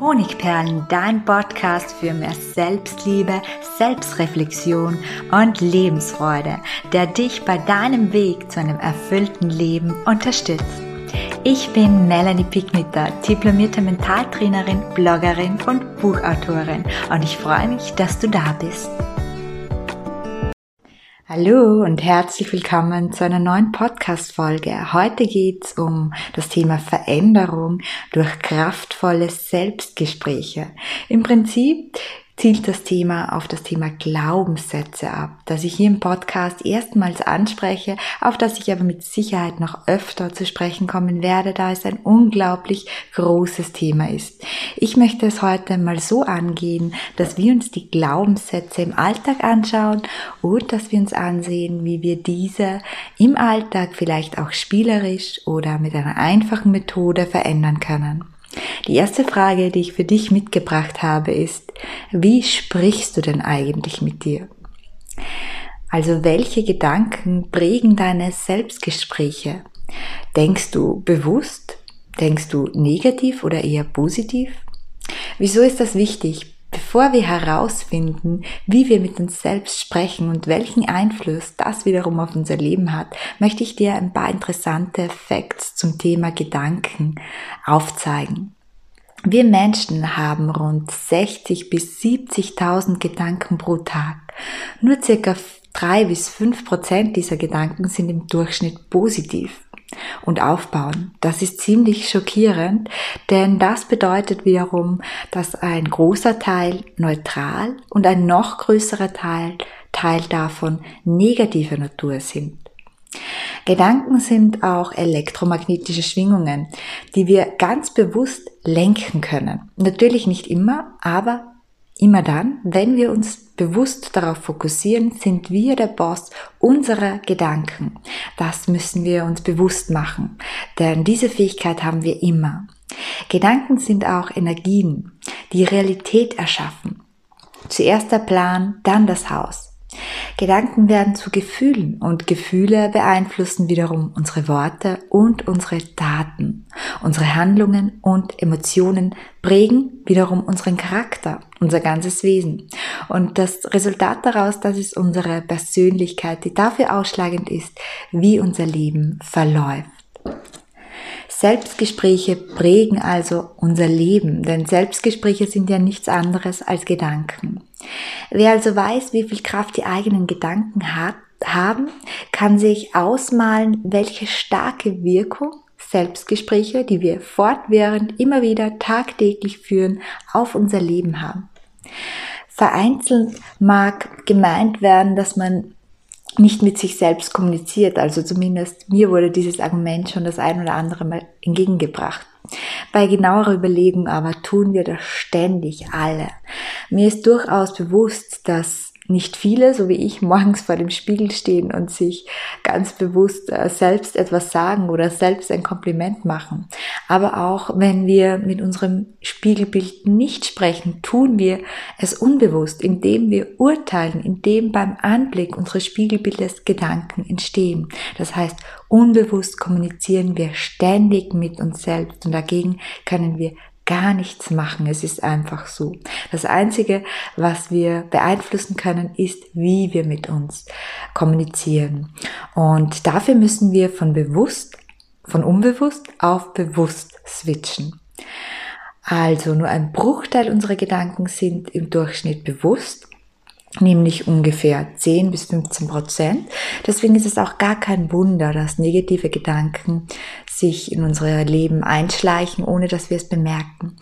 Honigperlen, dein Podcast für mehr Selbstliebe, Selbstreflexion und Lebensfreude, der dich bei deinem Weg zu einem erfüllten Leben unterstützt. Ich bin Melanie Picknitter, diplomierte Mentaltrainerin, Bloggerin und Buchautorin und ich freue mich, dass du da bist. Hallo und herzlich willkommen zu einer neuen Podcast-Folge. Heute geht's um das Thema Veränderung durch kraftvolle Selbstgespräche. Im Prinzip zielt das Thema auf das Thema Glaubenssätze ab, das ich hier im Podcast erstmals anspreche, auf das ich aber mit Sicherheit noch öfter zu sprechen kommen werde, da es ein unglaublich großes Thema ist. Ich möchte es heute mal so angehen, dass wir uns die Glaubenssätze im Alltag anschauen und dass wir uns ansehen, wie wir diese im Alltag vielleicht auch spielerisch oder mit einer einfachen Methode verändern können. Die erste Frage, die ich für dich mitgebracht habe, ist, wie sprichst du denn eigentlich mit dir? Also welche Gedanken prägen deine Selbstgespräche? Denkst du bewusst? Denkst du negativ oder eher positiv? Wieso ist das wichtig? Bevor wir herausfinden, wie wir mit uns selbst sprechen und welchen Einfluss das wiederum auf unser Leben hat, möchte ich dir ein paar interessante Facts zum Thema Gedanken aufzeigen. Wir Menschen haben rund 60 bis 70.000 Gedanken pro Tag. Nur circa drei bis fünf Prozent dieser Gedanken sind im Durchschnitt positiv und aufbauen. Das ist ziemlich schockierend, denn das bedeutet wiederum, dass ein großer Teil neutral und ein noch größerer Teil, Teil davon negativer Natur sind. Gedanken sind auch elektromagnetische Schwingungen, die wir ganz bewusst lenken können. Natürlich nicht immer, aber Immer dann, wenn wir uns bewusst darauf fokussieren, sind wir der Boss unserer Gedanken. Das müssen wir uns bewusst machen, denn diese Fähigkeit haben wir immer. Gedanken sind auch Energien, die Realität erschaffen. Zuerst der Plan, dann das Haus. Gedanken werden zu Gefühlen und Gefühle beeinflussen wiederum unsere Worte und unsere Taten. Unsere Handlungen und Emotionen prägen wiederum unseren Charakter, unser ganzes Wesen. Und das Resultat daraus, das ist unsere Persönlichkeit, die dafür ausschlagend ist, wie unser Leben verläuft. Selbstgespräche prägen also unser Leben, denn Selbstgespräche sind ja nichts anderes als Gedanken. Wer also weiß, wie viel Kraft die eigenen Gedanken hat, haben, kann sich ausmalen, welche starke Wirkung Selbstgespräche, die wir fortwährend immer wieder tagtäglich führen, auf unser Leben haben. Vereinzelt mag gemeint werden, dass man nicht mit sich selbst kommuniziert. Also zumindest mir wurde dieses Argument schon das ein oder andere Mal entgegengebracht. Bei genauerer Überlegung aber tun wir das ständig alle. Mir ist durchaus bewusst, dass nicht viele, so wie ich, morgens vor dem Spiegel stehen und sich ganz bewusst äh, selbst etwas sagen oder selbst ein Kompliment machen. Aber auch wenn wir mit unserem Spiegelbild nicht sprechen, tun wir es unbewusst, indem wir urteilen, indem beim Anblick unseres Spiegelbildes Gedanken entstehen. Das heißt, unbewusst kommunizieren wir ständig mit uns selbst und dagegen können wir gar nichts machen. Es ist einfach so. Das Einzige, was wir beeinflussen können, ist, wie wir mit uns kommunizieren. Und dafür müssen wir von bewusst, von unbewusst auf bewusst switchen. Also nur ein Bruchteil unserer Gedanken sind im Durchschnitt bewusst nämlich ungefähr 10 bis 15 Prozent. Deswegen ist es auch gar kein Wunder, dass negative Gedanken sich in unser Leben einschleichen, ohne dass wir es bemerken.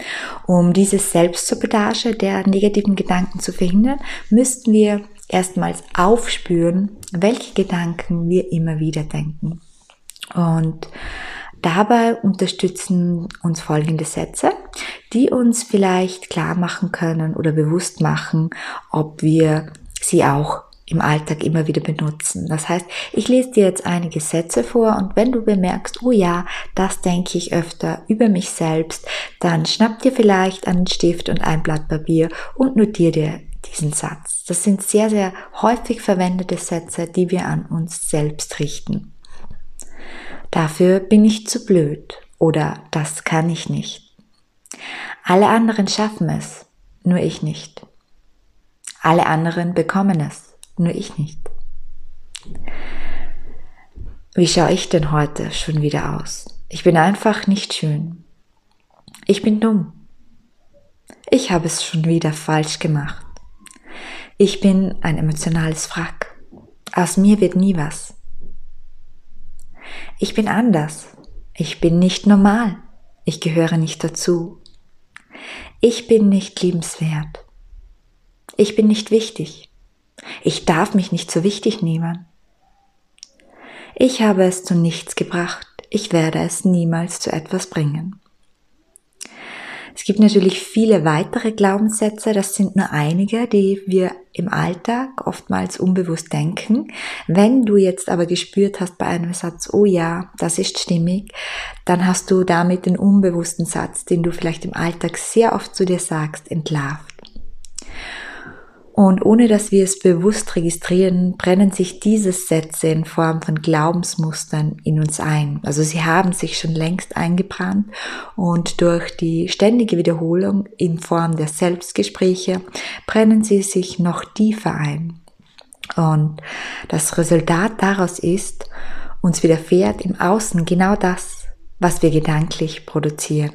Um diese Selbstsabotage der negativen Gedanken zu verhindern, müssten wir erstmals aufspüren, welche Gedanken wir immer wieder denken. Und Dabei unterstützen uns folgende Sätze, die uns vielleicht klar machen können oder bewusst machen, ob wir sie auch im Alltag immer wieder benutzen. Das heißt, ich lese dir jetzt einige Sätze vor und wenn du bemerkst, oh ja, das denke ich öfter über mich selbst, dann schnapp dir vielleicht einen Stift und ein Blatt Papier und notiere dir diesen Satz. Das sind sehr, sehr häufig verwendete Sätze, die wir an uns selbst richten. Dafür bin ich zu blöd oder das kann ich nicht. Alle anderen schaffen es, nur ich nicht. Alle anderen bekommen es, nur ich nicht. Wie schaue ich denn heute schon wieder aus? Ich bin einfach nicht schön. Ich bin dumm. Ich habe es schon wieder falsch gemacht. Ich bin ein emotionales Wrack. Aus mir wird nie was. Ich bin anders. Ich bin nicht normal. Ich gehöre nicht dazu. Ich bin nicht liebenswert. Ich bin nicht wichtig. Ich darf mich nicht so wichtig nehmen. Ich habe es zu nichts gebracht. Ich werde es niemals zu etwas bringen. Es gibt natürlich viele weitere Glaubenssätze, das sind nur einige, die wir im Alltag oftmals unbewusst denken. Wenn du jetzt aber gespürt hast bei einem Satz, oh ja, das ist stimmig, dann hast du damit den unbewussten Satz, den du vielleicht im Alltag sehr oft zu dir sagst, entlarvt. Und ohne dass wir es bewusst registrieren, brennen sich diese Sätze in Form von Glaubensmustern in uns ein. Also sie haben sich schon längst eingebrannt und durch die ständige Wiederholung in Form der Selbstgespräche brennen sie sich noch tiefer ein. Und das Resultat daraus ist, uns widerfährt im Außen genau das, was wir gedanklich produzieren.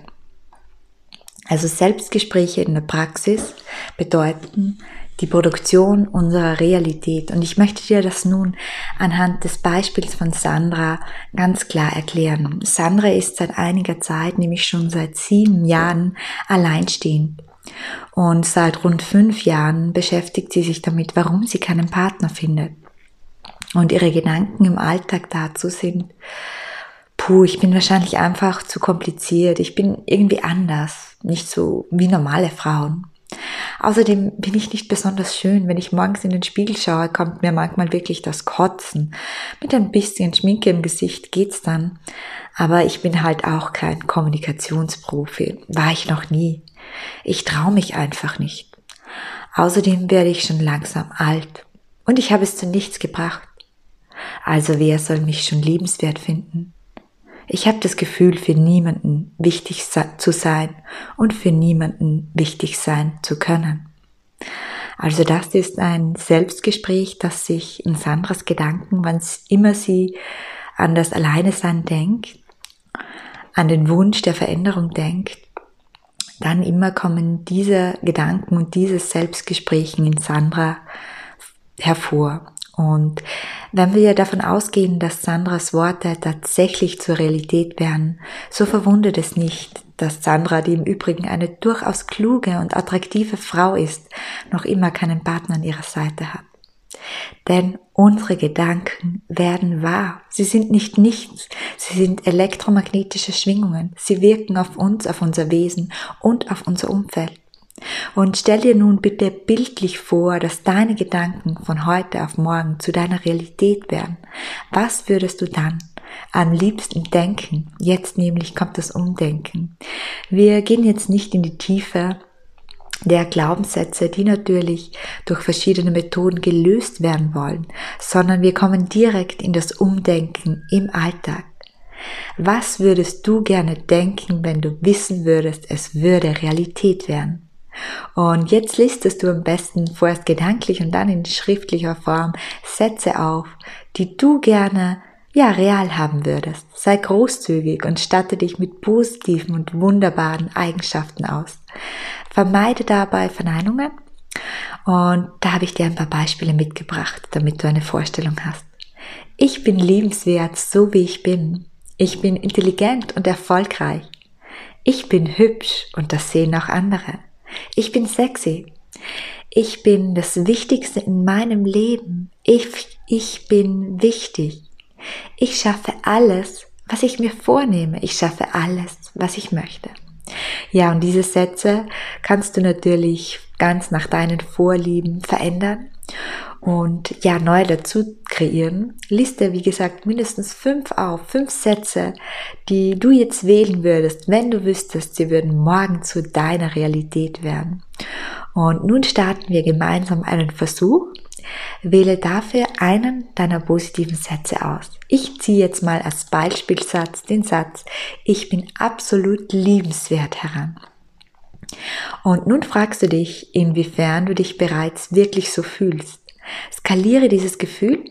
Also Selbstgespräche in der Praxis bedeuten, die Produktion unserer Realität. Und ich möchte dir das nun anhand des Beispiels von Sandra ganz klar erklären. Sandra ist seit einiger Zeit, nämlich schon seit sieben Jahren, alleinstehend. Und seit rund fünf Jahren beschäftigt sie sich damit, warum sie keinen Partner findet. Und ihre Gedanken im Alltag dazu sind, puh, ich bin wahrscheinlich einfach zu kompliziert, ich bin irgendwie anders, nicht so wie normale Frauen. Außerdem bin ich nicht besonders schön. Wenn ich morgens in den Spiegel schaue, kommt mir manchmal wirklich das Kotzen. Mit ein bisschen Schminke im Gesicht geht's dann. Aber ich bin halt auch kein Kommunikationsprofi. War ich noch nie. Ich traue mich einfach nicht. Außerdem werde ich schon langsam alt. Und ich habe es zu nichts gebracht. Also wer soll mich schon liebenswert finden? Ich habe das Gefühl, für niemanden wichtig zu sein und für niemanden wichtig sein zu können. Also das ist ein Selbstgespräch, das sich in Sandras Gedanken, wann immer sie an das Alleine sein denkt, an den Wunsch der Veränderung denkt, dann immer kommen diese Gedanken und dieses Selbstgesprächen in Sandra hervor. Und wenn wir davon ausgehen, dass Sandras Worte tatsächlich zur Realität werden, so verwundert es nicht, dass Sandra, die im Übrigen eine durchaus kluge und attraktive Frau ist, noch immer keinen Partner an ihrer Seite hat. Denn unsere Gedanken werden wahr. Sie sind nicht nichts. Sie sind elektromagnetische Schwingungen. Sie wirken auf uns, auf unser Wesen und auf unser Umfeld. Und stell dir nun bitte bildlich vor, dass deine Gedanken von heute auf morgen zu deiner Realität werden. Was würdest du dann am liebsten denken? Jetzt nämlich kommt das Umdenken. Wir gehen jetzt nicht in die Tiefe der Glaubenssätze, die natürlich durch verschiedene Methoden gelöst werden wollen, sondern wir kommen direkt in das Umdenken im Alltag. Was würdest du gerne denken, wenn du wissen würdest, es würde Realität werden? Und jetzt listest du am besten vorerst gedanklich und dann in schriftlicher Form Sätze auf, die du gerne ja real haben würdest. Sei großzügig und statte dich mit positiven und wunderbaren Eigenschaften aus. Vermeide dabei Verneinungen und da habe ich dir ein paar Beispiele mitgebracht, damit du eine Vorstellung hast. Ich bin liebenswert, so wie ich bin. Ich bin intelligent und erfolgreich. Ich bin hübsch und das sehen auch andere. Ich bin sexy. Ich bin das Wichtigste in meinem Leben. Ich, ich bin wichtig. Ich schaffe alles, was ich mir vornehme. Ich schaffe alles, was ich möchte. Ja, und diese Sätze kannst du natürlich ganz nach deinen Vorlieben verändern und ja, neu dazu kreieren. Liste, wie gesagt, mindestens fünf auf, fünf Sätze, die du jetzt wählen würdest, wenn du wüsstest, sie würden morgen zu deiner Realität werden. Und nun starten wir gemeinsam einen Versuch. Wähle dafür einen deiner positiven Sätze aus. Ich ziehe jetzt mal als Beispielsatz den Satz, ich bin absolut liebenswert heran. Und nun fragst du dich, inwiefern du dich bereits wirklich so fühlst. Skaliere dieses Gefühl.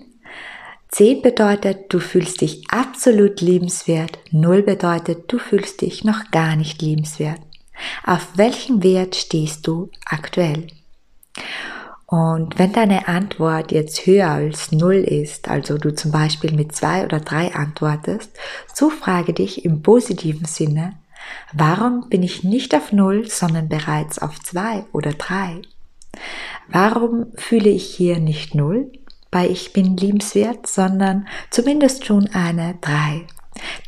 10 bedeutet, du fühlst dich absolut liebenswert. 0 bedeutet, du fühlst dich noch gar nicht liebenswert. Auf welchen Wert stehst du aktuell? Und wenn deine Antwort jetzt höher als null ist, also du zum Beispiel mit zwei oder drei antwortest, so frage dich im positiven Sinne, warum bin ich nicht auf null, sondern bereits auf zwei oder drei? Warum fühle ich hier nicht null, bei ich bin liebenswert, sondern zumindest schon eine drei?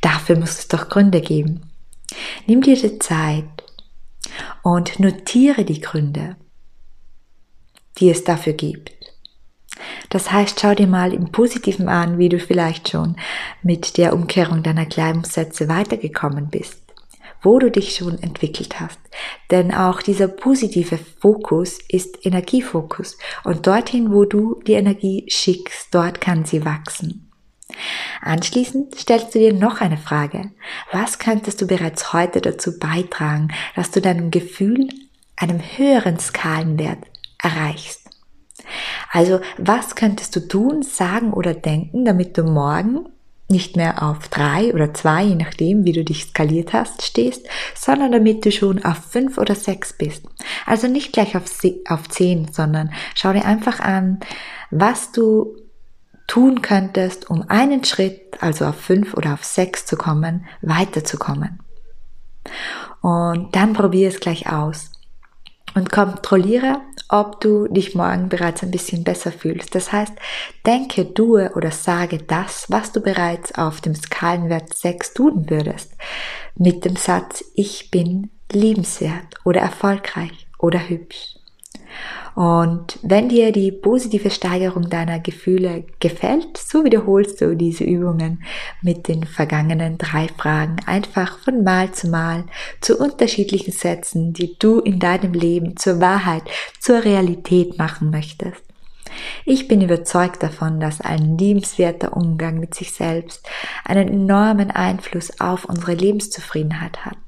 Dafür muss es doch Gründe geben. Nimm dir die Zeit und notiere die Gründe die es dafür gibt. Das heißt, schau dir mal im Positiven an, wie du vielleicht schon mit der Umkehrung deiner Glaubenssätze weitergekommen bist, wo du dich schon entwickelt hast. Denn auch dieser positive Fokus ist Energiefokus und dorthin, wo du die Energie schickst, dort kann sie wachsen. Anschließend stellst du dir noch eine Frage. Was könntest du bereits heute dazu beitragen, dass du deinem Gefühl einem höheren Skalenwert erreichst. Also, was könntest du tun, sagen oder denken, damit du morgen nicht mehr auf drei oder zwei, je nachdem, wie du dich skaliert hast, stehst, sondern damit du schon auf fünf oder sechs bist. Also nicht gleich auf, auf zehn, sondern schau dir einfach an, was du tun könntest, um einen Schritt, also auf fünf oder auf sechs zu kommen, weiterzukommen. Und dann probier es gleich aus und kontrolliere, ob du dich morgen bereits ein bisschen besser fühlst. Das heißt, denke, tue oder sage das, was du bereits auf dem Skalenwert 6 tun würdest. Mit dem Satz, ich bin liebenswert oder erfolgreich oder hübsch. Und wenn dir die positive Steigerung deiner Gefühle gefällt, so wiederholst du diese Übungen mit den vergangenen drei Fragen einfach von Mal zu Mal zu unterschiedlichen Sätzen, die du in deinem Leben zur Wahrheit, zur Realität machen möchtest. Ich bin überzeugt davon, dass ein liebenswerter Umgang mit sich selbst einen enormen Einfluss auf unsere Lebenszufriedenheit hat.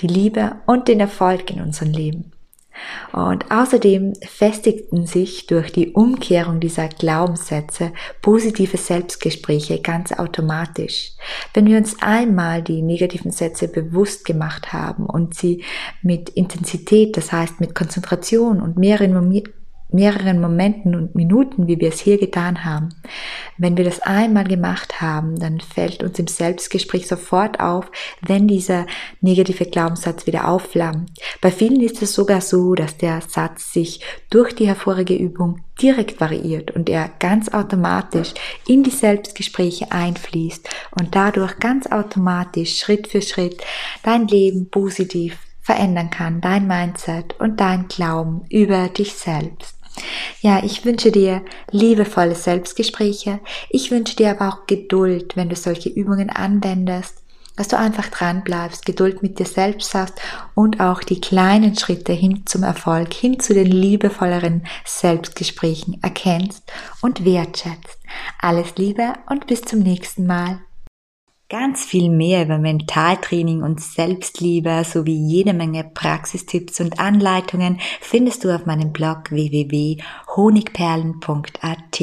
Die Liebe und den Erfolg in unserem Leben. Und außerdem festigten sich durch die Umkehrung dieser Glaubenssätze positive Selbstgespräche ganz automatisch. Wenn wir uns einmal die negativen Sätze bewusst gemacht haben und sie mit Intensität, das heißt mit Konzentration und mehreren mehreren Momenten und Minuten, wie wir es hier getan haben. Wenn wir das einmal gemacht haben, dann fällt uns im Selbstgespräch sofort auf, wenn dieser negative Glaubenssatz wieder aufflammt. Bei vielen ist es sogar so, dass der Satz sich durch die hervorige Übung direkt variiert und er ganz automatisch in die Selbstgespräche einfließt und dadurch ganz automatisch Schritt für Schritt dein Leben positiv verändern kann, dein Mindset und dein Glauben über dich selbst. Ja, ich wünsche dir liebevolle Selbstgespräche. Ich wünsche dir aber auch Geduld, wenn du solche Übungen anwendest, dass du einfach dran bleibst, Geduld mit dir selbst hast und auch die kleinen Schritte hin zum Erfolg, hin zu den liebevolleren Selbstgesprächen erkennst und wertschätzt. Alles Liebe und bis zum nächsten Mal. Ganz viel mehr über Mentaltraining und Selbstliebe sowie jede Menge Praxistipps und Anleitungen findest du auf meinem Blog www.honigperlen.at.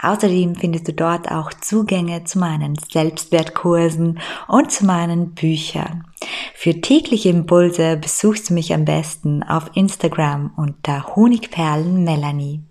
Außerdem findest du dort auch Zugänge zu meinen Selbstwertkursen und zu meinen Büchern. Für tägliche Impulse besuchst du mich am besten auf Instagram unter Honigperlen Melanie.